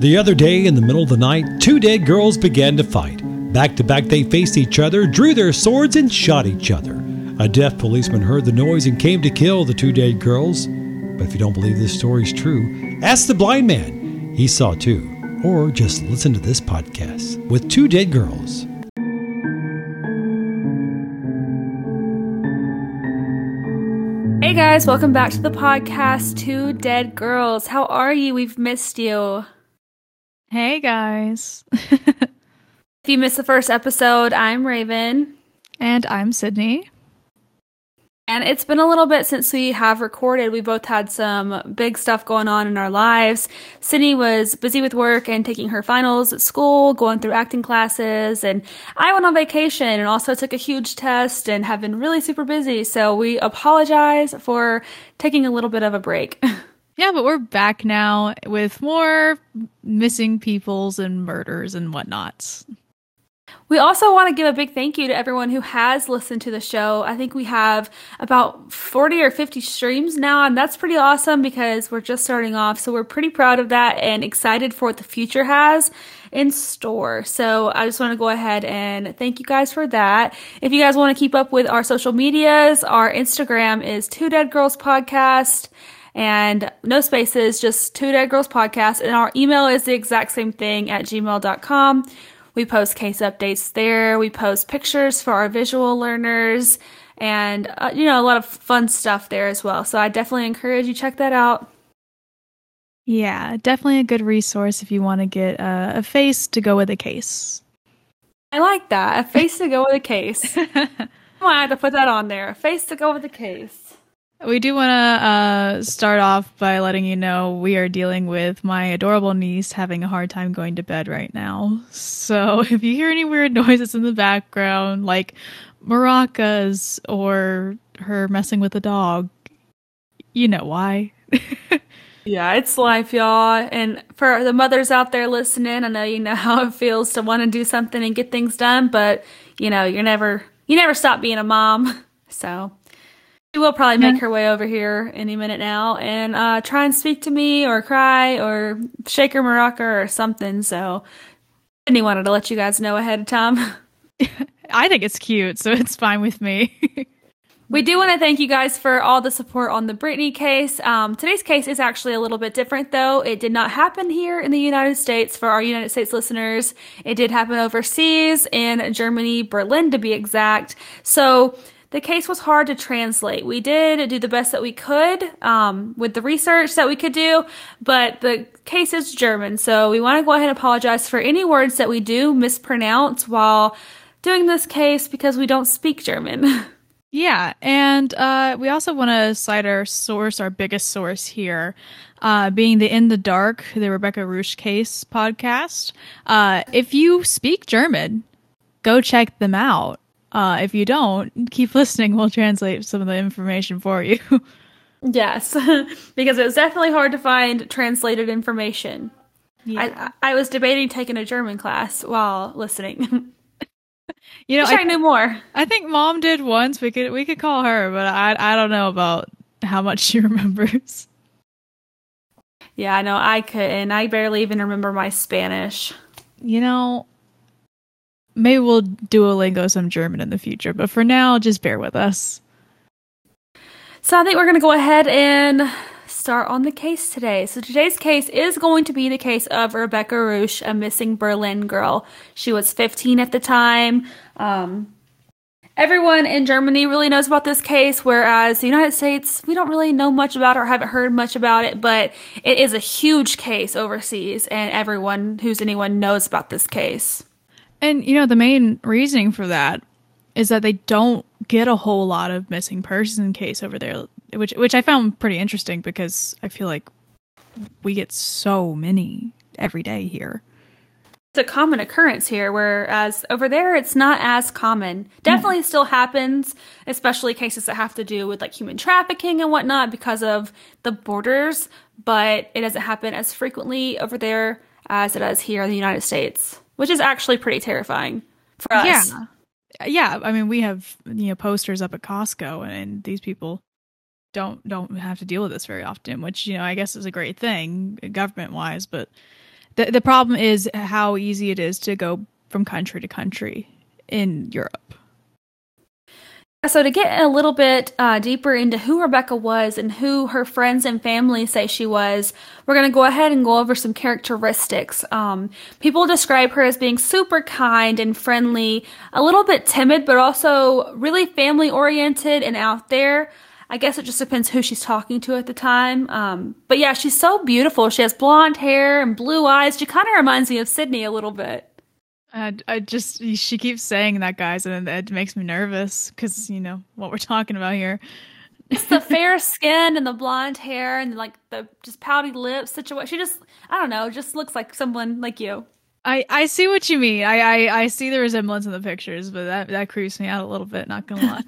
The other day, in the middle of the night, two dead girls began to fight. Back to back, they faced each other, drew their swords, and shot each other. A deaf policeman heard the noise and came to kill the two dead girls. But if you don't believe this story is true, ask the blind man. He saw too. Or just listen to this podcast with two dead girls. Hey guys, welcome back to the podcast, Two Dead Girls. How are you? We've missed you. Hey guys. If you missed the first episode, I'm Raven. and I'm Sydney. And it's been a little bit since we have recorded. We both had some big stuff going on in our lives. Sydney was busy with work and taking her finals at school, going through acting classes, and I went on vacation and also took a huge test and have been really super busy. So we apologize for taking a little bit of a break. Yeah, but we're back now with more missing peoples and murders and whatnots. We also want to give a big thank you to everyone who has listened to the show. I think we have about 40 or 50 streams now, and that's pretty awesome because we're just starting off. So we're pretty proud of that and excited for what the future has in store. So I just want to go ahead and thank you guys for that. If you guys want to keep up with our social medias, our Instagram is Two Dead Girls Podcast and no spaces, just Two Dead Girls Podcast. And our email is the exact same thing at gmail.com. We post case updates there. We post pictures for our visual learners and, uh, you know, a lot of fun stuff there as well. So I definitely encourage you check that out. Yeah, definitely a good resource if you want to get uh, a face to go with a case. I like that. A face to go with a case. I might have to put that on there. A face to go with a case. We do want to uh, start off by letting you know we are dealing with my adorable niece having a hard time going to bed right now. So if you hear any weird noises in the background, like maracas or her messing with a dog, you know why. Yeah, it's life, y'all. And for the mothers out there listening, I know you know how it feels to want to do something and get things done, but you know, you're never you never stop being a mom. So she will probably make Yeah. her way over here any minute now and uh, try and speak to me or cry or shake her maraca or something. So Sydney wanted to let you guys know ahead of time. I think it's cute, so it's fine with me. We do want to thank you guys for all the support on the Brittany case. Um, today's case is actually a little bit different, though. It did not happen here in the United States for our United States listeners. It did happen overseas in Germany, Berlin to be exact. So the case was hard to translate. We did do the best that we could um, with the research that we could do, but the case is German. So we want to go ahead and apologize for any words that we do mispronounce while doing this case because we don't speak German. Yeah, and uh, we also want to cite our source, our biggest source here, uh, being the In the Dark, the Rebecca Reusch case podcast. Uh, if you speak German, go check them out. Uh, if you don't, keep listening. We'll translate some of the information for you. Yes, because it was definitely hard to find translated information. I, I was debating taking a German class while listening. you know, I, I, knew more. I think mom did once. We could we could call her, but I I don't know about how much she remembers. Yeah, I know I couldn't. I barely even remember my Spanish. you know, maybe we'll Duolingo some German in the future, but for now, just bear with us. So I think we're going to go ahead and start on the case today. So today's case is going to be the case of Rebecca Reusch, a missing Berlin girl. She was 15 at the time. Um, everyone in Germany really knows about this case, whereas the United States, we don't really know much about it or haven't heard much about it, but it is a huge case overseas, and everyone who's anyone knows about this case. And you know, the main reasoning for that is that they don't get a whole lot of missing person case over there, which which I found pretty interesting because I feel like we get so many every day here. It's a common occurrence here, whereas over there it's not as common. Definitely mm. still happens, especially cases that have to do with like human trafficking and whatnot because of the borders, but it doesn't happen as frequently over there as it does here in the United States, which is actually pretty terrifying for us. Yeah. Yeah, I mean, we have you know posters up at Costco, and these people don't don't have to deal with this very often, which you know I guess is a great thing government wise, but the the problem is how easy it is to go from country to country in Europe. So, to get a little bit uh, deeper into who Rebecca was and who her friends and family say she was, we're going to go ahead and go over some characteristics. Um, people describe her as being super kind and friendly, a little bit timid, but also really family oriented and out there. I guess it just depends who she's talking to at the time. Um, but yeah, she's so beautiful. She has blonde hair and blue eyes. She kind of reminds me of Sydney a little bit. I, I just she keeps saying that, guys, and it makes me nervous because you know what we're talking about here. it's the fair skin and the blonde hair and like the just pouty lips situation. She just I don't know, just looks like someone like you. I, I see what you mean. I, I, I see the resemblance in the pictures, but that, that creeps me out a little bit, not gonna lie.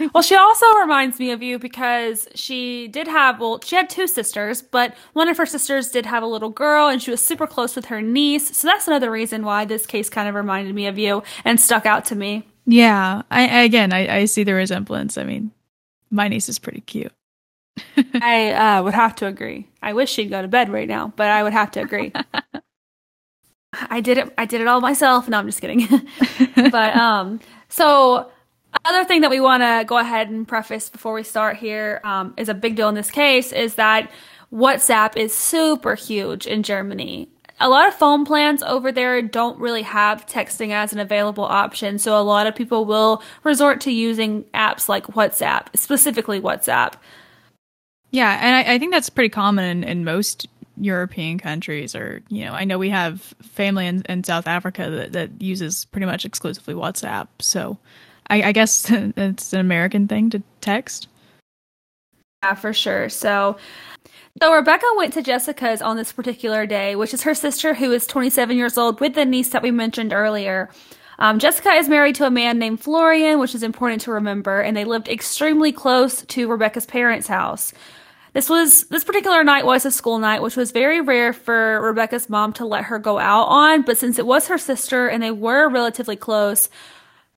well, she also reminds me of you because she did have, well, she had two sisters, but one of her sisters did have a little girl and she was super close with her niece. So that's another reason why this case kind of reminded me of you and stuck out to me. Yeah. I, again, I, I see the resemblance. I mean, my niece is pretty cute. I uh, would have to agree. I wish she'd go to bed right now, but I would have to agree. I did it. I did it all myself. No, I'm just kidding. but um, so other thing that we want to go ahead and preface before we start here um, is a big deal in this case is that WhatsApp is super huge in Germany. A lot of phone plans over there don't really have texting as an available option, so a lot of people will resort to using apps like WhatsApp, specifically WhatsApp. Yeah, and I, I think that's pretty common in, in most European countries, or you know, I know we have family in, in South Africa that, that uses pretty much exclusively WhatsApp. So, I, I guess it's an American thing to text. Yeah, for sure. So, so Rebecca went to Jessica's on this particular day, which is her sister who is 27 years old, with the niece that we mentioned earlier. Um, Jessica is married to a man named Florian, which is important to remember, and they lived extremely close to Rebecca's parents' house. This was this particular night was a school night, which was very rare for Rebecca's mom to let her go out on, but since it was her sister and they were relatively close,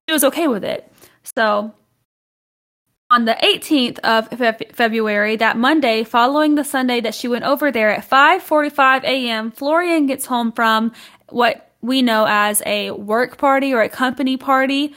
she was okay with it. So on the 18th of Fe- February, that Monday following the Sunday that she went over there at 5:45 a.m., Florian gets home from what we know as a work party or a company party.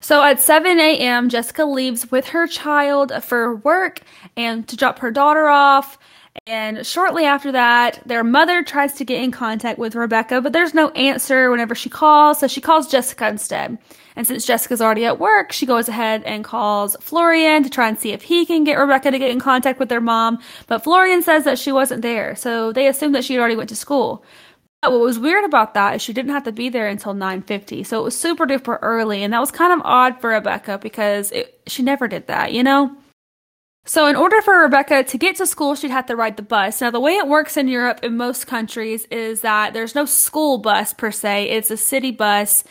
So at 7 a.m., Jessica leaves with her child for work and to drop her daughter off. And shortly after that, their mother tries to get in contact with Rebecca, but there's no answer whenever she calls, so she calls Jessica instead. And since Jessica's already at work, she goes ahead and calls Florian to try and see if he can get Rebecca to get in contact with their mom. But Florian says that she wasn't there, so they assume that she had already went to school. What was weird about that is she didn't have to be there until 9:50, so it was super duper early, and that was kind of odd for Rebecca because it, she never did that, you know. So, in order for Rebecca to get to school, she'd have to ride the bus. Now, the way it works in Europe in most countries is that there's no school bus per se, it's a city bus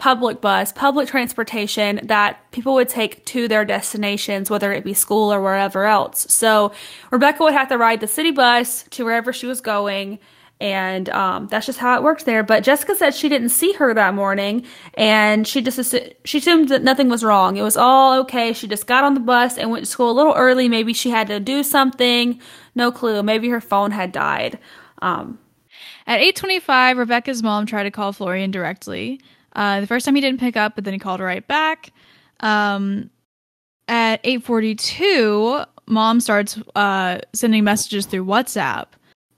public bus, public transportation that people would take to their destinations, whether it be school or wherever else. So Rebecca would have to ride the city bus to wherever she was going. And um, that's just how it worked there. But Jessica said she didn't see her that morning, and she just assu- she assumed that nothing was wrong. It was all okay. She just got on the bus and went to school a little early. Maybe she had to do something. No clue. Maybe her phone had died. Um, At 8:25, Rebecca's mom tried to call Florian directly. Uh, the first time he didn't pick up, but then he called right back. Um, at 8:42, mom starts uh, sending messages through WhatsApp,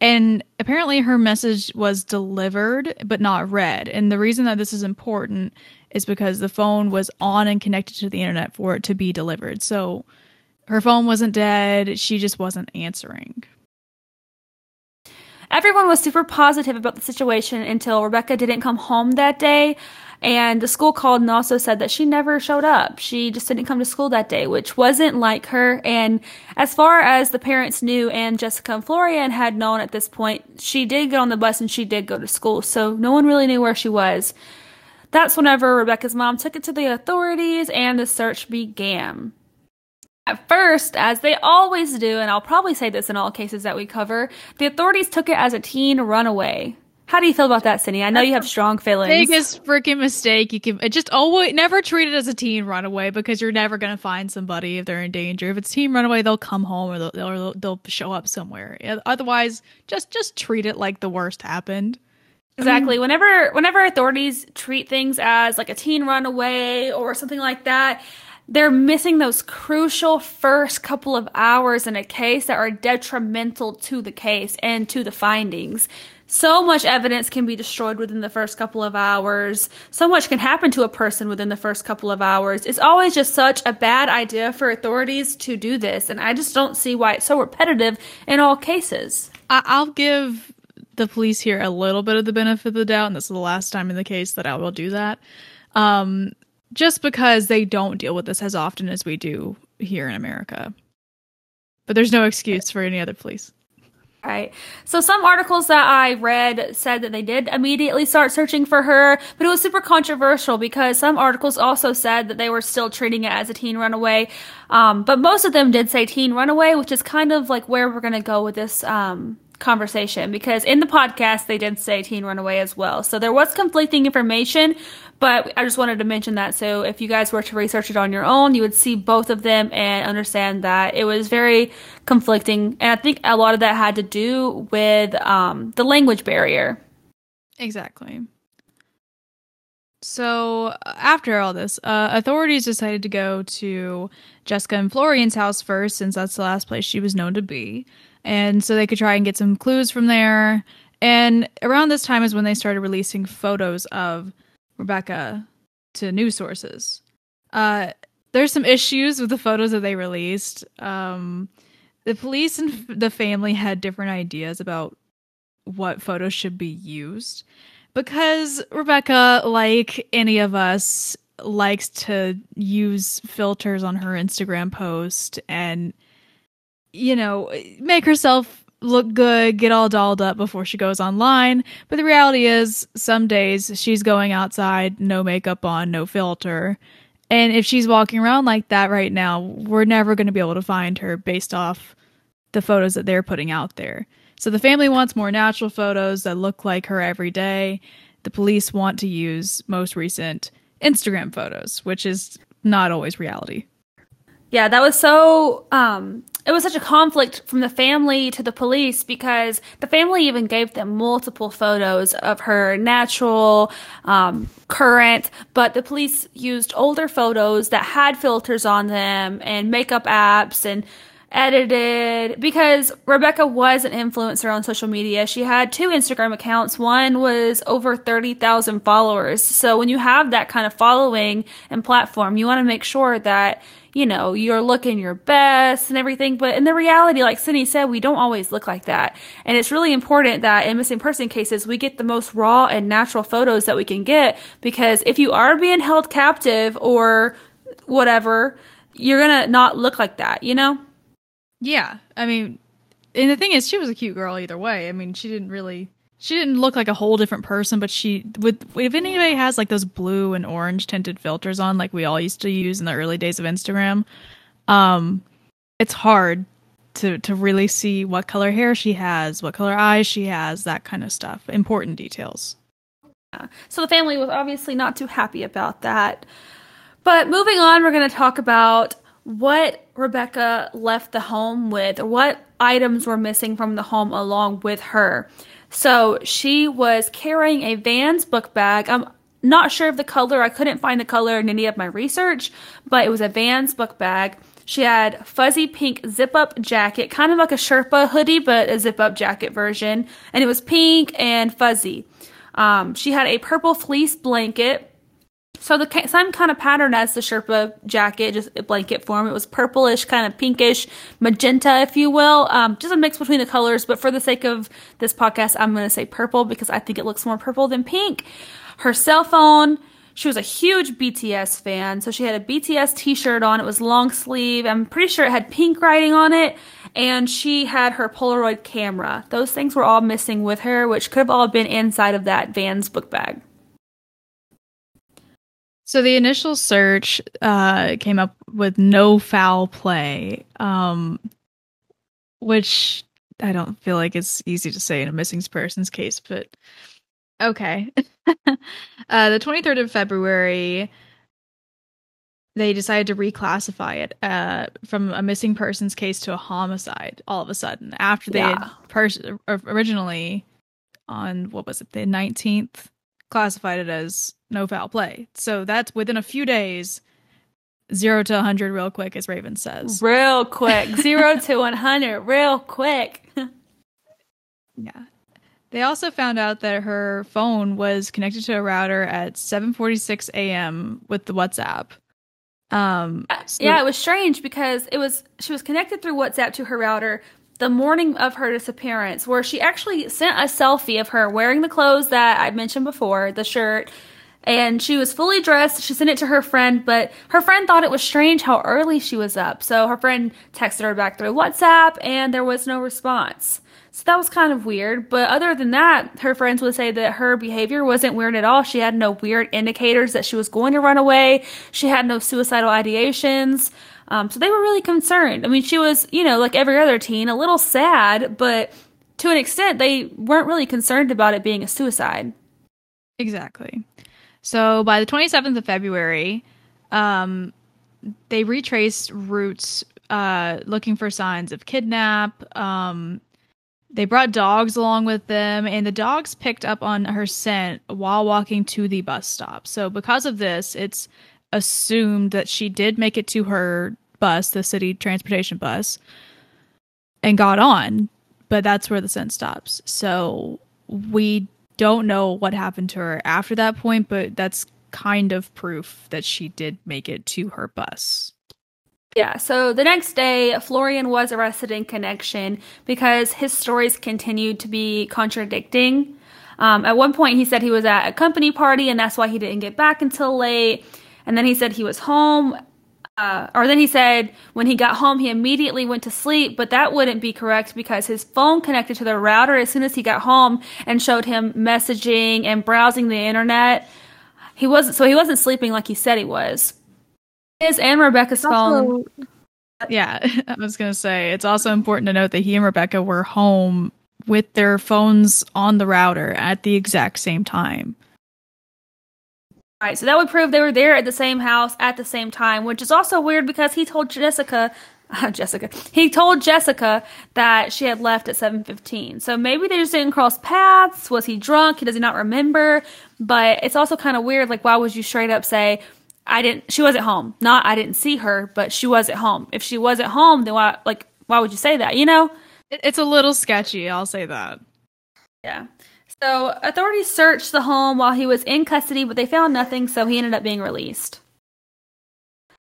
and apparently her message was delivered but not read. And the reason that this is important is because the phone was on and connected to the internet for it to be delivered. So her phone wasn't dead; she just wasn't answering. Everyone was super positive about the situation until Rebecca didn't come home that day. And the school called and also said that she never showed up. She just didn't come to school that day, which wasn't like her. And as far as the parents knew and Jessica and Florian had known at this point, she did get on the bus and she did go to school. So no one really knew where she was. That's whenever Rebecca's mom took it to the authorities and the search began. At first, as they always do, and I'll probably say this in all cases that we cover, the authorities took it as a teen runaway. How do you feel about that, Cindy? I know you have strong feelings. Biggest freaking mistake you can just always never treat it as a teen runaway because you're never gonna find somebody if they're in danger. If it's teen runaway, they'll come home or they'll they'll, they'll show up somewhere. Otherwise, just just treat it like the worst happened. Exactly. Whenever whenever authorities treat things as like a teen runaway or something like that, they're missing those crucial first couple of hours in a case that are detrimental to the case and to the findings. So much evidence can be destroyed within the first couple of hours. So much can happen to a person within the first couple of hours. It's always just such a bad idea for authorities to do this. And I just don't see why it's so repetitive in all cases. I'll give the police here a little bit of the benefit of the doubt, and this is the last time in the case that I will do that. Um, just because they don't deal with this as often as we do here in America. But there's no excuse for any other police. Right. So some articles that I read said that they did immediately start searching for her, but it was super controversial because some articles also said that they were still treating it as a teen runaway. Um, but most of them did say teen runaway, which is kind of like where we're going to go with this um, conversation because in the podcast they did say teen runaway as well. So there was conflicting information, but I just wanted to mention that. So if you guys were to research it on your own, you would see both of them and understand that it was very conflicting. And I think a lot of that had to do with um, the language barrier. Exactly. So after all this, uh, authorities decided to go to Jessica and Florian's house first, since that's the last place she was known to be and so they could try and get some clues from there. And around this time is when they started releasing photos of Rebecca to news sources. Uh, there's some issues with the photos that they released. Um, the police and f- the family had different ideas about what photos should be used because Rebecca, like any of us, likes to use filters on her Instagram post and you know, make herself look good, get all dolled up before she goes online. But the reality is, some days she's going outside, no makeup on, no filter. And if she's walking around like that right now, we're never going to be able to find her based off the photos that they're putting out there. So the family wants more natural photos that look like her every day. The police want to use most recent Instagram photos, which is not always reality. Yeah, that was so um it was such a conflict from the family to the police because the family even gave them multiple photos of her natural, um, current, but the police used older photos that had filters on them and makeup apps and edited because Rebecca was an influencer on social media. She had two Instagram accounts. One was over 30,000 followers. So when you have that kind of following and platform, you want to make sure that you know, you're looking your best and everything. But in the reality, like Cindy said, we don't always look like that. And it's really important that in missing person cases, we get the most raw and natural photos that we can get because if you are being held captive or whatever, you're going to not look like that, you know? Yeah. I mean, and the thing is, she was a cute girl either way. I mean, she didn't really she didn't look like a whole different person, but she with if anybody has like those blue and orange tinted filters on, like we all used to use in the early days of Instagram, um, it's hard to to really see what color hair she has, what color eyes she has, that kind of stuff. Important details. So the family was obviously not too happy about that. But moving on, we're going to talk about what Rebecca left the home with, what items were missing from the home along with her. So she was carrying a Vans book bag. I'm not sure of the color. I couldn't find the color in any of my research, but it was a Vans book bag. She had fuzzy pink zip up jacket, kind of like a Sherpa hoodie, but a zip up jacket version. And it was pink and fuzzy. Um, she had a purple fleece blanket so the same kind of pattern as the Sherpa jacket, just a blanket form. It was purplish, kind of pinkish, magenta, if you will. Um, just a mix between the colors. But for the sake of this podcast, I'm going to say purple because I think it looks more purple than pink. Her cell phone. She was a huge BTS fan, so she had a BTS t-shirt on. It was long sleeve. I'm pretty sure it had pink writing on it, and she had her Polaroid camera. Those things were all missing with her, which could have all been inside of that Vans book bag. So the initial search uh, came up with no foul play, um, which I don't feel like it's easy to say in a missing persons case, but Okay. uh, the 23rd of February, they decided to reclassify it uh, from a missing persons case to a homicide all of a sudden after they Yeah. had pers- originally on what was it the 19th classified it as no foul play so that's within a few days zero to 100 real quick as raven says Real quick. Zero to 100. Real quick. yeah they also found out that her phone was connected to a router at 7:46 a.m. with the WhatsApp. Um, so- yeah, it was strange because it was she was connected through WhatsApp to her router the morning of her disappearance, where she actually sent a selfie of her wearing the clothes that I mentioned before, the shirt, and she was fully dressed. She sent it to her friend, but her friend thought it was strange how early she was up. So her friend texted her back through WhatsApp, and there was no response. So that was kind of weird. But other than that, her friends would say that her behavior wasn't weird at all. She had no weird indicators that she was going to run away. She had no suicidal ideations. Um, so they were really concerned. I mean, she was, you know, like every other teen, a little sad, but to an extent, they weren't really concerned about it being a suicide. Exactly. So by the 27th of February, um, they retraced routes uh, looking for signs of kidnap. Um, they brought dogs along with them, and the dogs picked up on her scent while walking to the bus stop. So because of this, it's assumed that she did make it to her bus, the city transportation bus, and got on. But that's where the scent stops. So we don't know what happened to her after that point, but that's kind of proof that she did make it to her bus. Yeah, so the next day, Florian was arrested in connection because his stories continued to be contradicting. Um, at one point, he said he was at a company party and that's why he didn't get back until late. And then he said he was home. Uh, or then he said when he got home, he immediately went to sleep, but that wouldn't be correct because his phone connected to the router as soon as he got home and showed him messaging and browsing the internet. He wasn't, so he wasn't sleeping like he said he was. His and Rebecca's phone. Yeah, I was going to say it's also important to note that he and Rebecca were home with their phones on the router at the exact same time. Right, so that would prove they were there at the same house at the same time, which is also weird because he told Jessica, Jessica, he told Jessica that she had left at seven fifteen. So maybe they just didn't cross paths. Was he drunk? He does he not remember? But it's also kind of weird. Like, why would you straight up say, "I didn't"? She wasn't home. Not, I didn't see her, but she was at home. If she was at home, then why? Like, why would you say that? You know? It's a little sketchy, I'll say that. Yeah. So authorities searched the home while he was in custody, but they found nothing, so he ended up being released.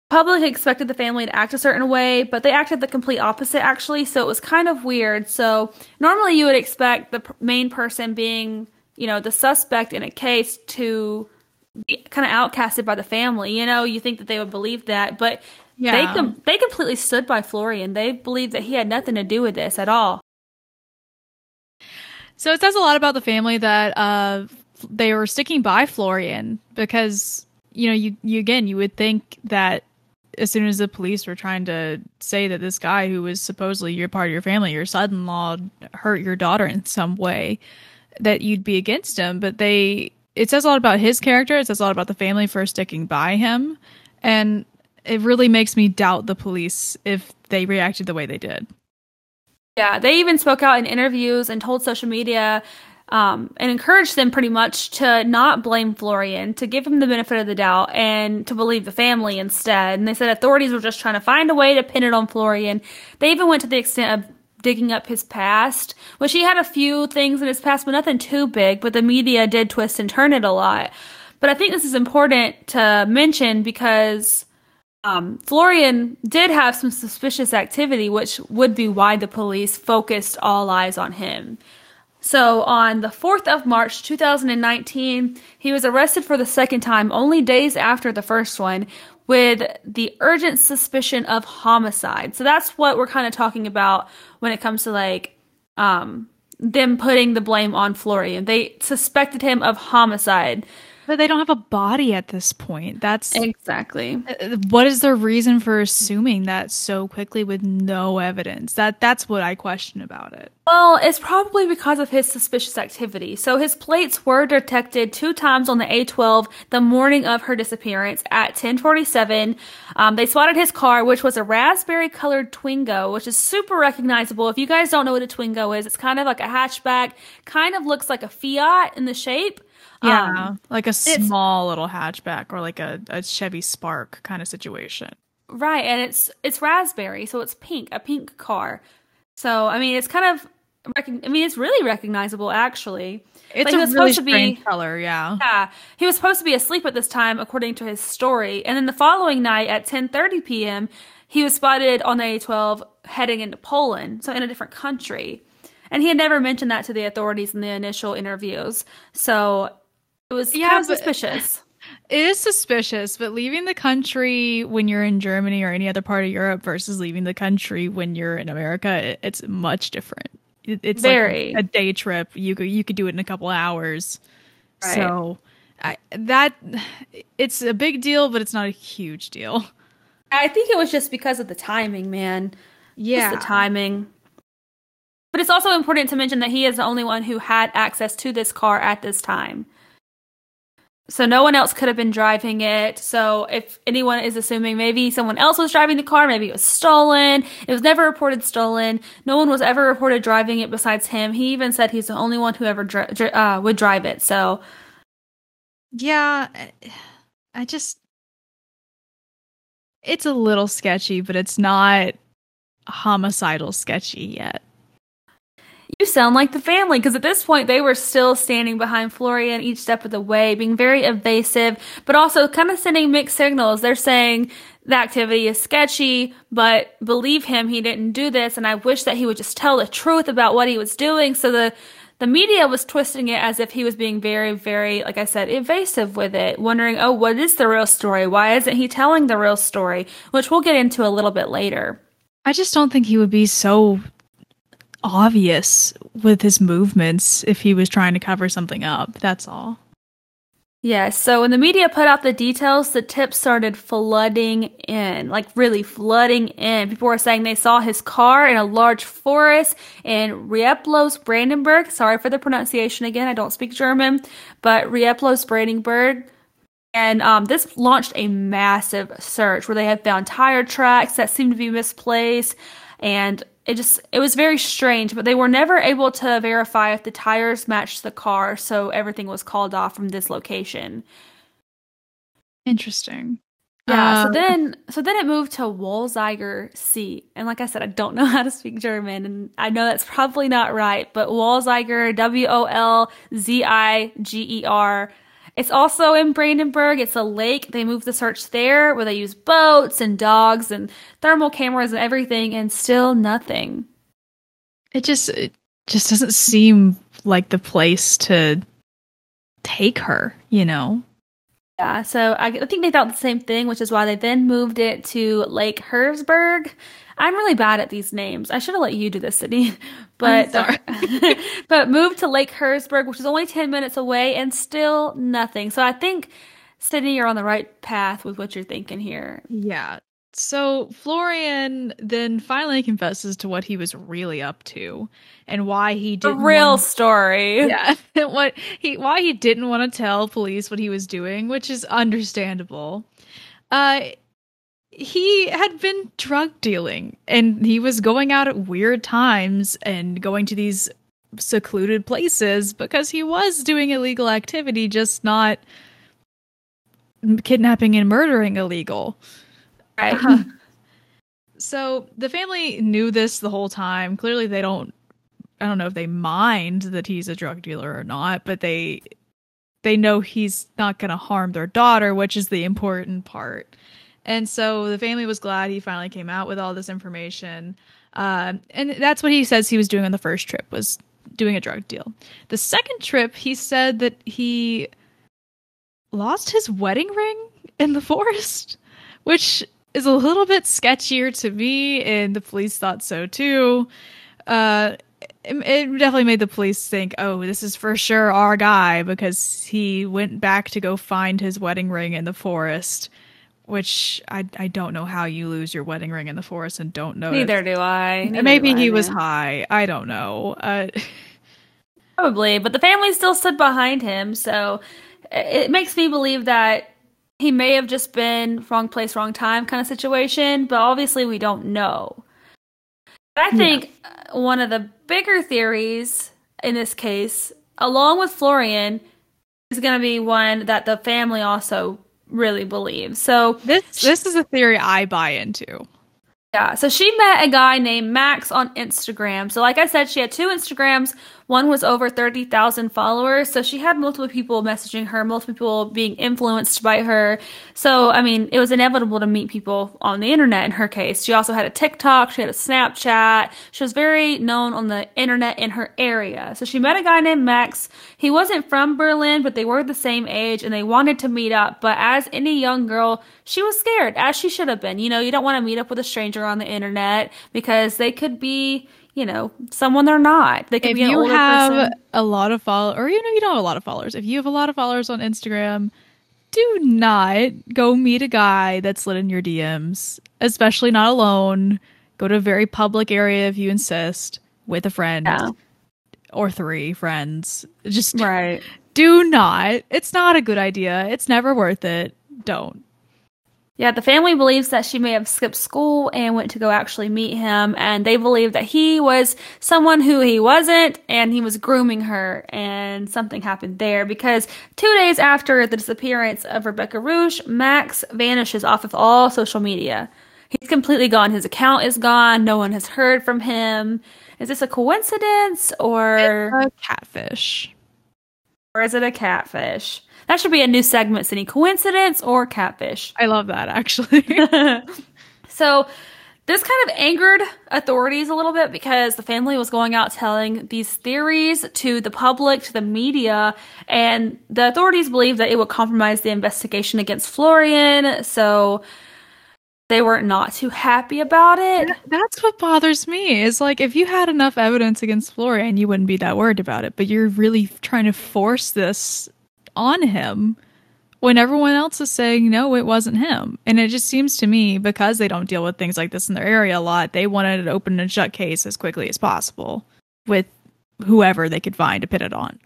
Public expected the family to act a certain way, but they acted the complete opposite actually, so it was kind of weird. So normally you would expect the main person being, you know, the suspect in a case to be kind of outcasted by the family. You know, you think that they would believe that, but they Yeah. com- they completely stood by Florian. They believed that he had nothing to do with this at all. So it says a lot about the family that uh, they were sticking by Florian because you know you, you again you would think that as soon as the police were trying to say that this guy who was supposedly your part of your family, your son-in-law, hurt your daughter in some way, that you'd be against him. But they it says a lot about his character. It says a lot about the family for sticking by him, and it really makes me doubt the police if they reacted the way they did. Yeah, they even spoke out in interviews and told social media um, and encouraged them pretty much to not blame Florian, to give him the benefit of the doubt, and to believe the family instead. And they said authorities were just trying to find a way to pin it on Florian. They even went to the extent of digging up his past, which he had a few things in his past, but nothing too big. But the media did twist and turn it a lot. But I think this is important to mention because um, Florian did have some suspicious activity, which would be why the police focused all eyes on him. So, on the 4th of March 2019, he was arrested for the second time, only days after the first one, with the urgent suspicion of homicide. So, that's what we're kind of talking about when it comes to like um, them putting the blame on Florian. They suspected him of homicide. But they don't have a body at this point. That's exactly. Uh, what is their reason for assuming that so quickly with no evidence? That that's what I question about it. Well, it's probably because of his suspicious activity. So his plates were detected two times on the A12 the morning of her disappearance at 1047. Um, they spotted his car, which was a raspberry colored Twingo, which is super recognizable. If you guys don't know what a Twingo is, it's kind of like a hatchback, kind of looks like a Fiat in the shape. Yeah, um, like a small little hatchback or like a, a Chevy Spark kind of situation. Right, and it's it's raspberry, so it's pink, a pink car. So I mean, it's kind of I mean, it's really recognizable actually. It's a really strange be, color, yeah. Yeah, he was supposed to be asleep at this time, according to his story. And then the following night at 10:30 p.m., he was spotted on the A12 heading into Poland, so in a different country. And he had never mentioned that to the authorities in the initial interviews. So it was yeah, kind of suspicious. It is suspicious, but leaving the country when you're in Germany or any other part of Europe versus leaving the country when you're in America, it's much different. It's very like a day trip. You could you could do it in a couple hours. Right. So I, that it's a big deal, but it's not a huge deal. I think it was just because of the timing, man. Yeah, just the timing. But it's also important to mention that he is the only one who had access to this car at this time. So no one else could have been driving it. So if anyone is assuming maybe someone else was driving the car, maybe it was stolen. It was never reported stolen. No one was ever reported driving it besides him. He even said he's the only one who ever dri- uh, would drive it. So yeah, I just it's a little sketchy, but it's not homicidal sketchy yet. You sound like the family because at this point they were still standing behind Florian each step of the way, being very evasive, but also kind of sending mixed signals. They're saying the activity is sketchy, but believe him, he didn't do this, and I wish that he would just tell the truth about what he was doing. So the the media was twisting it as if he was being very, very, like I said, evasive with it, wondering, oh, what is the real story? Why isn't he telling the real story? Which we'll get into a little bit later. I just don't think he would be so obvious with his movements if he was trying to cover something up. That's all. Yeah, so when the media put out the details, the tips started flooding in, like really flooding in. People were saying they saw his car in a large forest in Rieplos, Brandenburg. Sorry for the pronunciation again, I don't speak German, but Rieplos, Brandenburg. And um, this launched a massive search where they had found tire tracks that seemed to be misplaced and it just it was very strange but they were never able to verify if the tires matched the car so everything was called off from this location. Interesting. Yeah um, so then so then it moved to Wolziger See and like i said i don't know how to speak german and i know that's probably not right but Wolziger w-o-l-z-i-g-e-r it's also in Brandenburg. It's a lake. They moved the search there where they use boats and dogs and thermal cameras and everything and still nothing. It just it just doesn't seem like the place to take her, you know. Yeah, so I, I think they thought the same thing, which is why they then moved it to Lake Herzberg. I'm really bad at these names. I should have let you do this, Sydney. But but moved to Lake Herzberg, which is only ten minutes away, and still nothing. So I think Sydney, you're on the right path with what you're thinking here. Yeah. So Florian then finally confesses to what he was really up to and why he didn't the real want, story. Yeah, what he why he didn't want to tell police what he was doing, which is understandable. Uh he had been drug dealing and he was going out at weird times and going to these secluded places because he was doing illegal activity, just not kidnapping and murdering illegal. Right. Uh-huh. So the family knew this the whole time. Clearly, they don't. I don't know if they mind that he's a drug dealer or not, but they they know he's not going to harm their daughter, which is the important part. And so the family was glad he finally came out with all this information. Uh, and that's what he says he was doing on the first trip was doing a drug deal. The second trip, he said that he lost his wedding ring in the forest, which is a little bit sketchier to me, and the police thought so too. Uh, it, it definitely made the police think, oh, this is for sure our guy because he went back to go find his wedding ring in the forest. Which I I don't know how you lose your wedding ring in the forest and don't know. Neither do I. Neither Maybe do I, he was high. I don't know. Uh, Probably, but the family still stood behind him, so it makes me believe that he may have just been wrong place, wrong time kind of situation, but obviously we don't know. But I think uh one of the bigger theories in this case, along with Florian, is going to be one that the family also really believe. So this this is a theory I buy into. yeah, so she met a guy named Max on Instagram. So, like I said, she had two Instagrams. One was over 30,000 followers. So, she had multiple people messaging her, multiple people being influenced by her. So, I mean, it was inevitable to meet people on the internet in her case. She also had a TikTok, she had a Snapchat. She was very known on the internet in her area. So, she met a guy named Max. He wasn't from Berlin, but they were the same age and they wanted to meet up. But as any young girl, she was scared, as she should have been. You know, you don't want to meet up with a stranger on the internet because they could be, you know, someone they're not. They could If be an you older have person. a lot of followers, or you know you don't have a lot of followers, if you have a lot of followers on Instagram, do not go meet a guy that's slid in your DMs, especially not alone. Go to a very public area if you insist with a friend Yeah. or three friends. Just Right. do not. It's not a good idea. It's never worth it. Don't. Yeah, the family believes that she may have skipped school and went to go actually meet him, and they believe that he was someone who he wasn't, and he was grooming her, and something happened there because two days after the disappearance of Rebecca Reusch, Max vanishes off of all social media. He's completely gone. His account is gone. No one has heard from him. Is this a coincidence or A catfish. or is it a catfish? That should be a new segment. Any coincidence or catfish? I love that actually. So this kind of angered authorities a little bit because the family was going out telling these theories to the public, to the media, and the authorities believed that it would compromise the investigation against Florian. So they were not too happy about it. That's what bothers me. Is like if you had enough evidence against Florian, you wouldn't be that worried about it. But you're really trying to force this on him when everyone else is saying no, it wasn't him. And it just seems to me because they don't deal with things like this in their area a lot, they wanted an open and shut case as quickly as possible with whoever they could find to pin it on.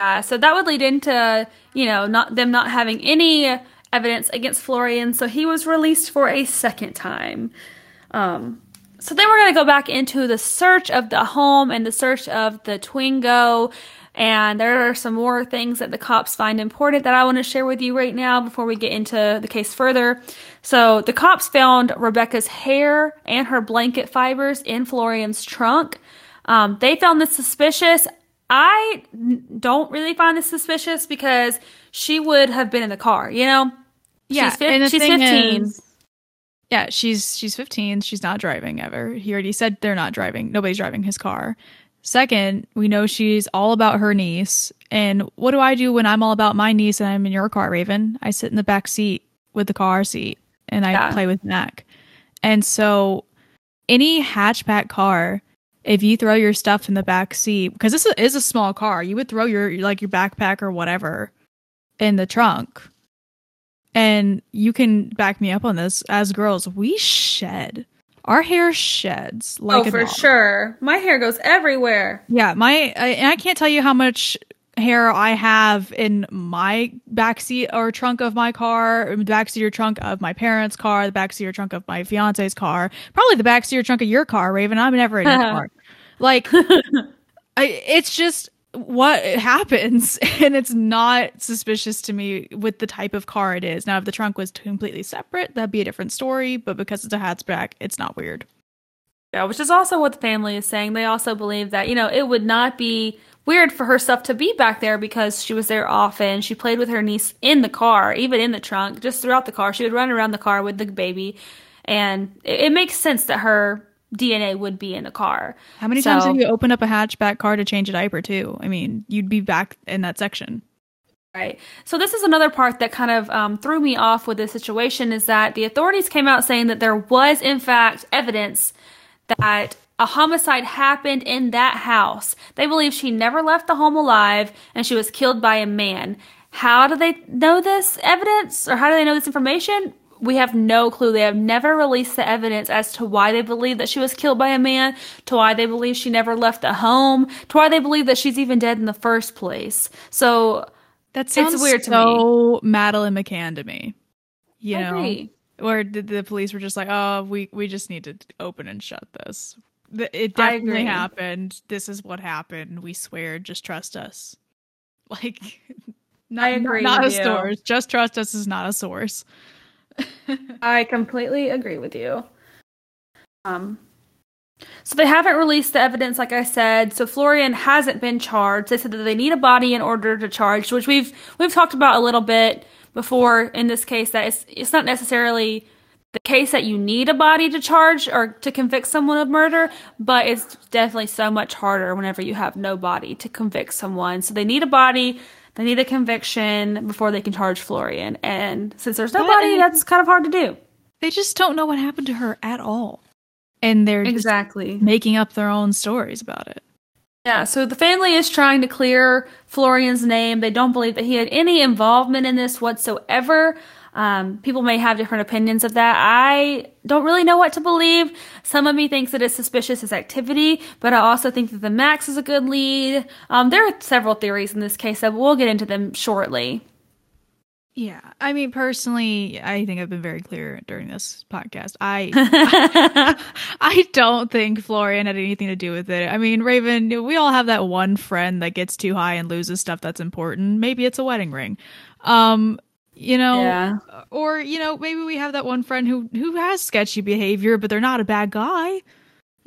Uh, so that would lead into you know not them not having any evidence against Florian. So he was released for a second time. Um, so then we're going to go back into the search of the home and the search of the Twingo. And there are some more things that the cops find important that I want to share with you right now before we get into the case further. So the cops found Rebecca's hair and her blanket fibers in Florian's trunk. Um, they found this suspicious. I don't really find this suspicious because she would have been in the car, you know? Yeah, she's, the she's thing 15. is- Yeah, she's she's 15. She's not driving ever. He already said they're not driving. Nobody's driving his car. Second, we know she's all about her niece. And what do I do when I'm all about my niece and I'm in your car, Raven? I sit in the back seat with the car seat and I Yeah. play with Mac. And so any hatchback car, if you throw your stuff in the back seat, because this is a small car, you would throw your like your backpack or whatever in the trunk. And you can back me up on this. As girls, we shed. Our hair sheds like oh, for dog. sure. My hair goes everywhere. Yeah, my I, and I can't tell you how much hair I have in my backseat or trunk of my car, the backseat or trunk of my parents' car, the backseat or trunk of my fiance's car, probably the backseat or trunk of your car, Raven. I'm never in your car. Like, I, it's just what happens, and it's not suspicious to me with the type of car it is. Now, if the trunk was completely separate, that'd be a different story. But because it's a hatchback, it's not weird. Yeah, which is also what the family is saying. They also believe that, you know, it would not be weird for her stuff to be back there because she was there often. She played with her niece in the car, even in the trunk, just throughout the car. She would run around the car with the baby. And it, it makes sense that her DNA would be in the car. How many So- times have you opened up a hatchback car to change a diaper too? I mean, you'd be back in that section. Right. So this is another part that kind of um, threw me off with this situation is that the authorities came out saying that there was in fact evidence that a homicide happened in that house. They believe she never left the home alive and she was killed by a man. How do they know this evidence or how do they know this information? We have no clue. They have never released the evidence as to why they believe that she was killed by a man, to why they believe she never left the home, to why they believe that she's even dead in the first place. So that sounds it's weird to so me. Madeleine McCann to me. You I know, agree. where the, the police were just like, "Oh, we we just need to open and shut this. It definitely happened. This is what happened. We swear. Just trust us." Like, not, I agree. Not, not a source. Just trust us is not a source. I completely agree with you. Um, so they haven't released the evidence, like I said. So Florian hasn't been charged. They said that they need a body in order to charge, which we've we've talked about a little bit before in this case. That it's it's not necessarily the case that you need a body to charge or to convict someone of murder, but it's definitely so much harder whenever you have no body to convict someone. So they need a body, they need a conviction before they can charge Florian. And since there's nobody, that's kind of hard to do. They just don't know what happened to her at all. And they're exactly making up their own stories about it. Yeah, so the family is trying to clear Florian's name. They don't believe that he had any involvement in this whatsoever. Um, people may have different opinions of that. I don't really know what to believe. Some of me thinks that it's suspicious as activity, but I also think that the Max is a good lead. Um, there are several theories in this case, so we'll get into them shortly. Yeah, I mean, personally, I think I've been very clear during this podcast. I, I don't think Florian had anything to do with it. I mean, Raven, we all have that one friend that gets too high and loses stuff that's important. Maybe it's a wedding ring. Um, you know yeah. or you know maybe we have that one friend who who has sketchy behavior but they're not a bad guy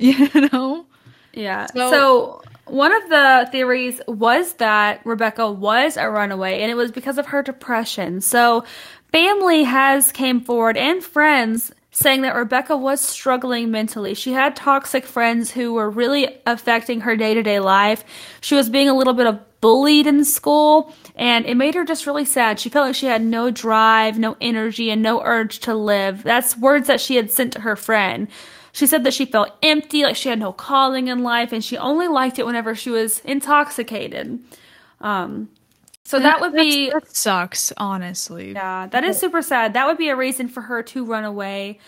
you know? Yeah. So, so one of the theories was that rebecca was a runaway and it was because of her depression. So family has came forward and friends saying that rebecca was struggling mentally. She had toxic friends who were really affecting her day-to-day life. She was being a little bit of bullied in school and it made her just really sad. She felt like she had no drive, no energy, and no urge to live. That's words that she had sent to her friend. She said that she felt empty, like she had no calling in life, and she only liked it whenever she was intoxicated. Um, so that, that would be that sucks, honestly. Yeah, that is super sad. That would be a reason for her to run away.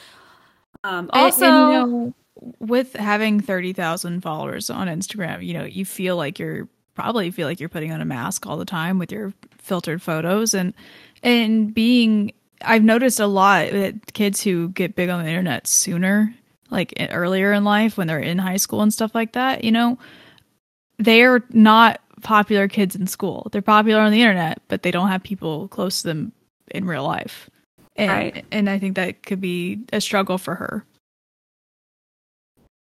Um, also, and, you know, with having thirty thousand followers on Instagram, you know, you feel like you're probably feel like you're putting on a mask all the time with your filtered photos and and being I've noticed a lot that kids who get big on the internet sooner, like eh, earlier in life when they're in high school and stuff like that, you know, they're not popular kids in school. They're popular on the internet, but they don't have people close to them in real life. And, right. and I think that could be a struggle for her.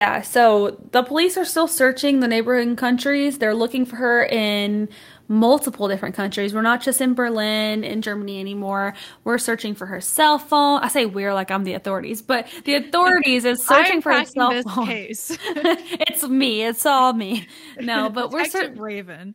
Yeah, so the police are still searching the neighboring countries. They're looking for her in multiple different countries. We're not just in Berlin, in Germany anymore. We're searching for her cell phone. I say we're like I'm the authorities, but the authorities is searching for her cell phone. Case. it's me. It's all me. No, but we're searching Raven.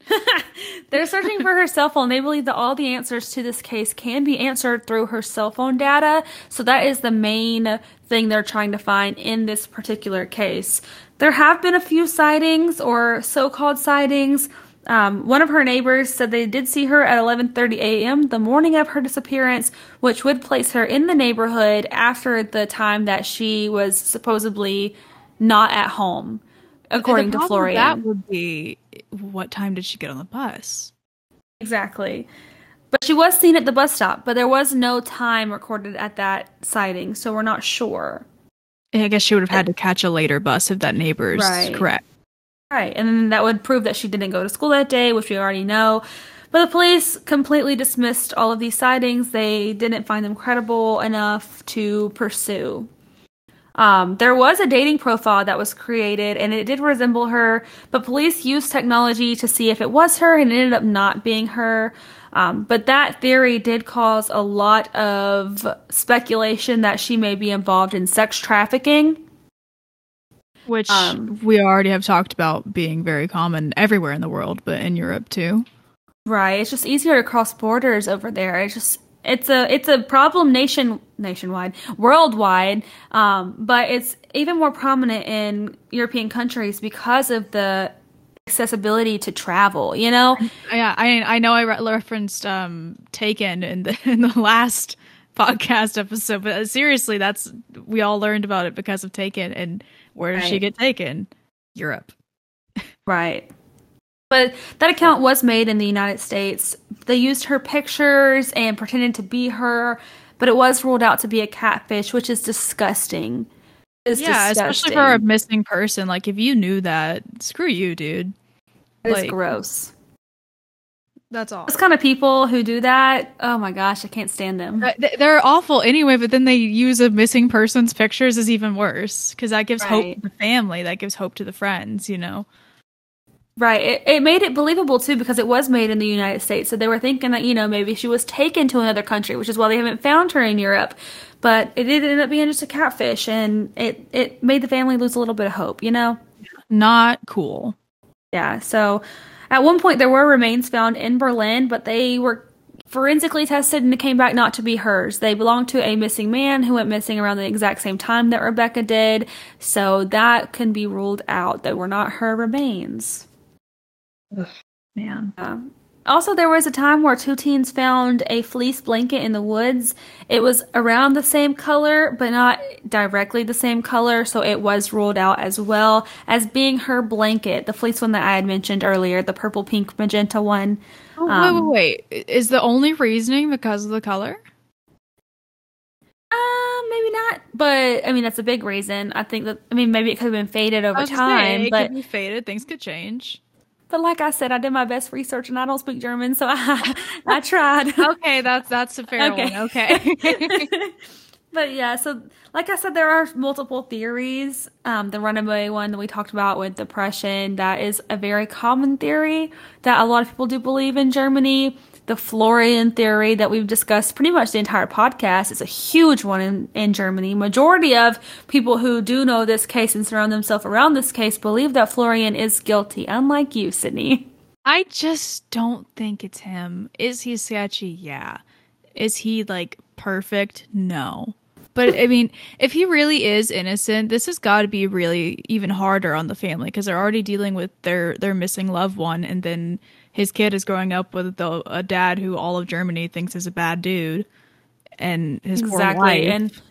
They're searching for her cell phone. They believe that all the answers to this case can be answered through her cell phone data. So that is the main thing they're trying to find in this particular case. There have been a few sightings or so-called sightings. Um, one of her neighbors said they did see her at 11:30 a.m. the morning of her disappearance, which would place her in the neighborhood after the time that she was supposedly not at home, according to Florian. That would be what time did she get on the bus? Exactly. But she was seen at the bus stop, but there was no time recorded at that sighting, so we're not sure. I guess she would have had to catch a later bus if that neighbor's right. correct. Right, and then that would prove that she didn't go to school that day, which we already know. But the police completely dismissed all of these sightings. They didn't find them credible enough to pursue. Um, there was a dating profile that was created and it did resemble her, but police used technology to see if it was her and it ended up not being her. Um, but that theory did cause a lot of speculation that she may be involved in sex trafficking. Which um, we already have talked about being very common everywhere in the world, but in Europe too. Right. It's just easier to cross borders over there. It's just it's a it's a problem nation nationwide worldwide um, but it's even more prominent in European countries because of the accessibility to travel. You know, Yeah, I I know I re- referenced um Taken in the in the last podcast episode, but seriously, that's we all learned about it because of Taken. And where did she get taken? Europe. Right. But that account was made in the United States. They used her pictures and pretended to be her, but it was ruled out to be a catfish, which is disgusting. It's yeah, especially for a missing person. Like if you knew that, screw you, dude. It's like- gross. That's all. Those kind of people who do that, oh my gosh, I can't stand them. Uh, They're awful anyway, but then they use a missing person's pictures is even worse because that gives hope to the family, that gives hope to the friends, you know. Right. It, it made it believable too because it was made in the United States. So they were thinking that, you know, maybe she was taken to another country, which is why they haven't found her in Europe. But it did end up being just a catfish and it, it made the family lose a little bit of hope, you know? Not cool. Yeah. So at one point there were remains found in Berlin, but they were forensically tested and it came back not to be hers. They belonged to a missing man who went missing around the exact same time that Rebecca did. So that can be ruled out. That were not her remains. Man. Yeah. Also, there was a time where two teens found a fleece blanket in the woods. It was around the same color, but not directly the same color, so it was ruled out as well as being her blanket, the fleece one that I had mentioned earlier, the purple, pink, magenta one. Oh, Um, wait, wait, wait. Is the only reasoning because of the color? Uh, maybe not, but I mean that's a big reason. I think that I mean maybe it could have been faded over time, it but could be faded. Things could change. But like I said, I did my best research and I don't speak German, so I I tried. Okay, that's that's a fair Okay. one. Okay. but yeah, so like I said, there are multiple theories. Um, the runaway one that we talked about with depression, that is a very common theory that a lot of people do believe in Germany. The Florian theory that we've discussed pretty much the entire podcast is a huge one in, in Germany. Majority of people who do know this case and surround themselves around this case believe that Florian is guilty, unlike you, Sydney. I just don't think it's him. Is he sketchy? Yeah. Is he like perfect? No. But I mean, if he really is innocent, this has got to be really even harder on the family because they're already dealing with their their missing loved one, and then his kid is growing up with the, a dad who all of Germany thinks is a bad dude, and his poor Exactly. wife. And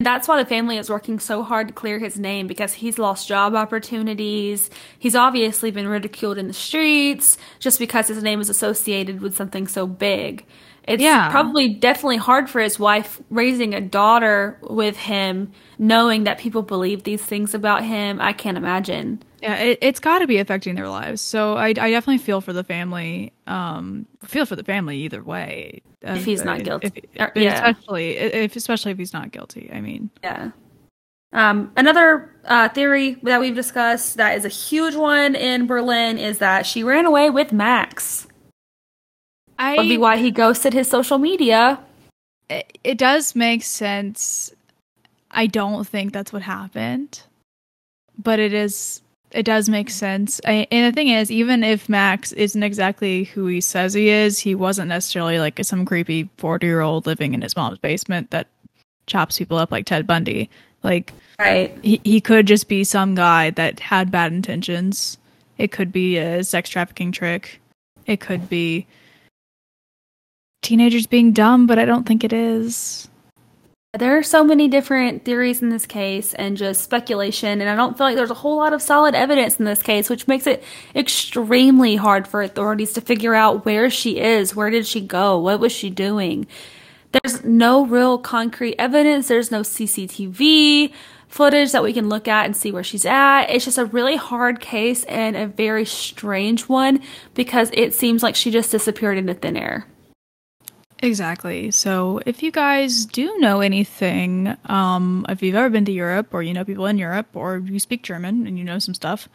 that's why the family is working so hard to clear his name because he's lost job opportunities. He's obviously been ridiculed in the streets just because his name is associated with something so big. It's Yeah. probably definitely hard for his wife raising a daughter with him, knowing that people believe these things about him. I can't imagine. Yeah, it, it's got to be affecting their lives. So I, I definitely feel for the family. Um, feel for the family either way. If he's not guilty. if- Or- yeah. especially if especially if he's not guilty. I mean, Yeah. Um, another uh, theory that we've discussed that is a huge one in Berlin is that she ran away with Max. I would be why he ghosted his social media. it, it does make sense. I don't think that's what happened, but it is. It does make sense. I, and the thing is, even if Max isn't exactly who he says he is, he wasn't necessarily like some creepy forty-year-old living in his mom's basement that chops people up like Ted Bundy. Like Right. he he could just be some guy that had bad intentions. It could be a sex trafficking trick. It could be teenagers being dumb, but I don't think it is. There are so many different theories in this case and just speculation, and I don't feel like there's a whole lot of solid evidence in this case, which makes it extremely hard for authorities to figure out where she is, where did she go, what was she doing. There's no real concrete evidence, there's no CCTV footage that we can look at and see where she's at. It's just a really hard case and a very strange one because it seems like she just disappeared into thin air. Exactly. So if you guys do know anything, um, if you've ever been to Europe or you know people in Europe or you speak German and you know some stuff,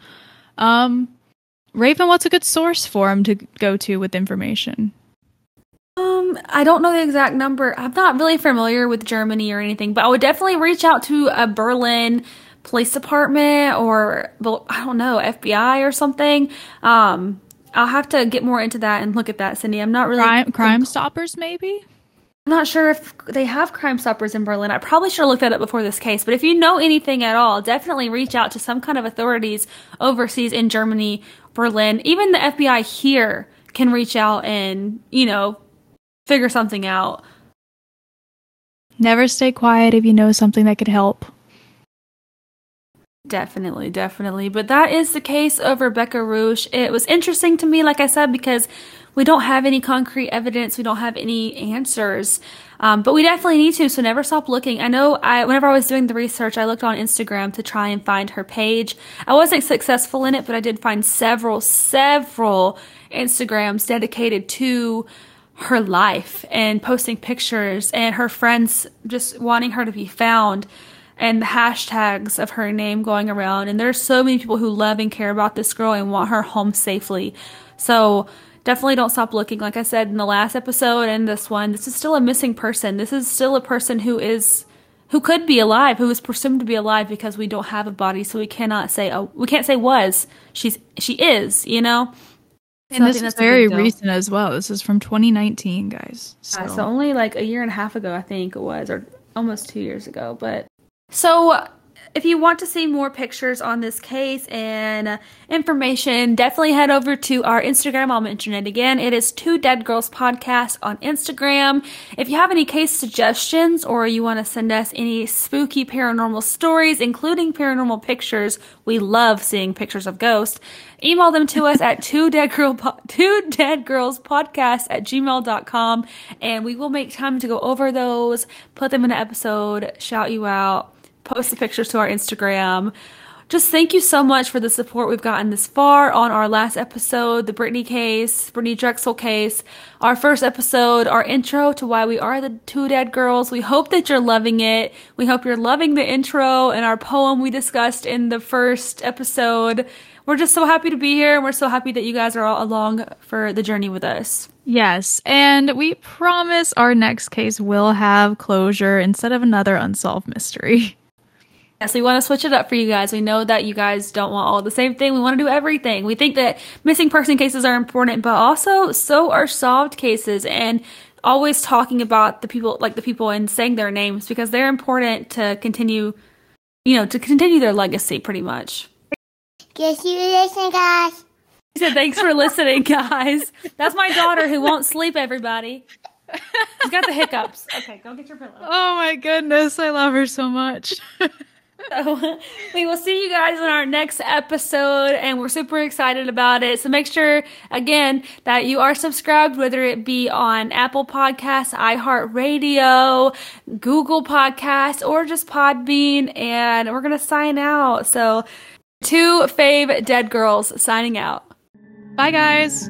um, Raven, what's a good source for him to go to with information? Um, I don't know the exact number. I'm not really familiar with Germany or anything, but I would definitely reach out to a Berlin police department or I don't know FBI or something. Um, I'll have to get more into that and look at that, Cindy. I'm not really Crime, Crime Stoppers, maybe. I'm not sure if they have Crime Stoppers in Berlin. I probably should have looked that up before this case. But if you know anything at all, definitely reach out to some kind of authorities overseas in Germany, Berlin. Even the FBI here can reach out and, you know, figure something out. Never stay quiet if you know something that could help. Definitely, definitely. But that is the case of Rebecca Reusch. It was interesting to me, like I said, because we don't have any concrete evidence, we don't have any answers. Um, but we definitely need to, so never stop looking. I know I whenever I was doing the research, I looked on Instagram to try and find her page. I wasn't successful in it, but I did find several, several Instagrams dedicated to her life and posting pictures and her friends just wanting her to be found and the hashtags of her name going around. And there's so many people who love and care about this girl and want her home safely. So definitely don't stop looking. Like I said in the last episode and this one, this is still a missing person. This is still a person who is who could be alive, who is presumed to be alive because we don't have a body, so we cannot say oh we can't say was. She's she is, you know? And this is very recent as well. This is from 2019, guys. So. Uh, so only like a year and a half ago, I think it was, or almost two years ago. But so, if you want to see more pictures on this case and information, definitely head over to our Instagram. I'll mention it again. It is Two Dead Girls Podcast on Instagram. If you have any case suggestions or you want to send us any spooky paranormal stories, including paranormal pictures, we love seeing pictures of ghosts. Email them to us at two dead girl po- two dead girls podcast at gmail.com and we will make time to go over those, put them in an episode, shout you out post the pictures to our Instagram. Just thank you so much for the support we've gotten this far on our last episode, the Brittany case, Brittany Drexel case, our first episode, our intro to why we are the two dead girls. We hope that you're loving it. We hope you're loving the intro and our poem we discussed in the first episode. We're just so happy to be here and we're so happy that you guys are all along for the journey with us. Yes, and we promise our next case will have closure instead of another unsolved mystery. Yes, we want to switch it up for you guys. We know that you guys don't want all the same thing. We want to do everything. We think that missing person cases are important, but also so are solved cases and always talking about the people like the people and saying their names because they're important to continue you know, to continue their legacy pretty much. Guess you listen, guys. He said, Thanks for listening, guys. That's my daughter who won't sleep, everybody. She's got the hiccups. Okay, go get your pillow. Oh my goodness, I love her so much. So we will see you guys in our next episode, and we're super excited about it. So make sure, again, that you are subscribed, whether it be on Apple Podcasts, iHeartRadio, Google Podcasts, or just Podbean. And we're going to sign out. So, two fave dead girls signing out. Bye, guys.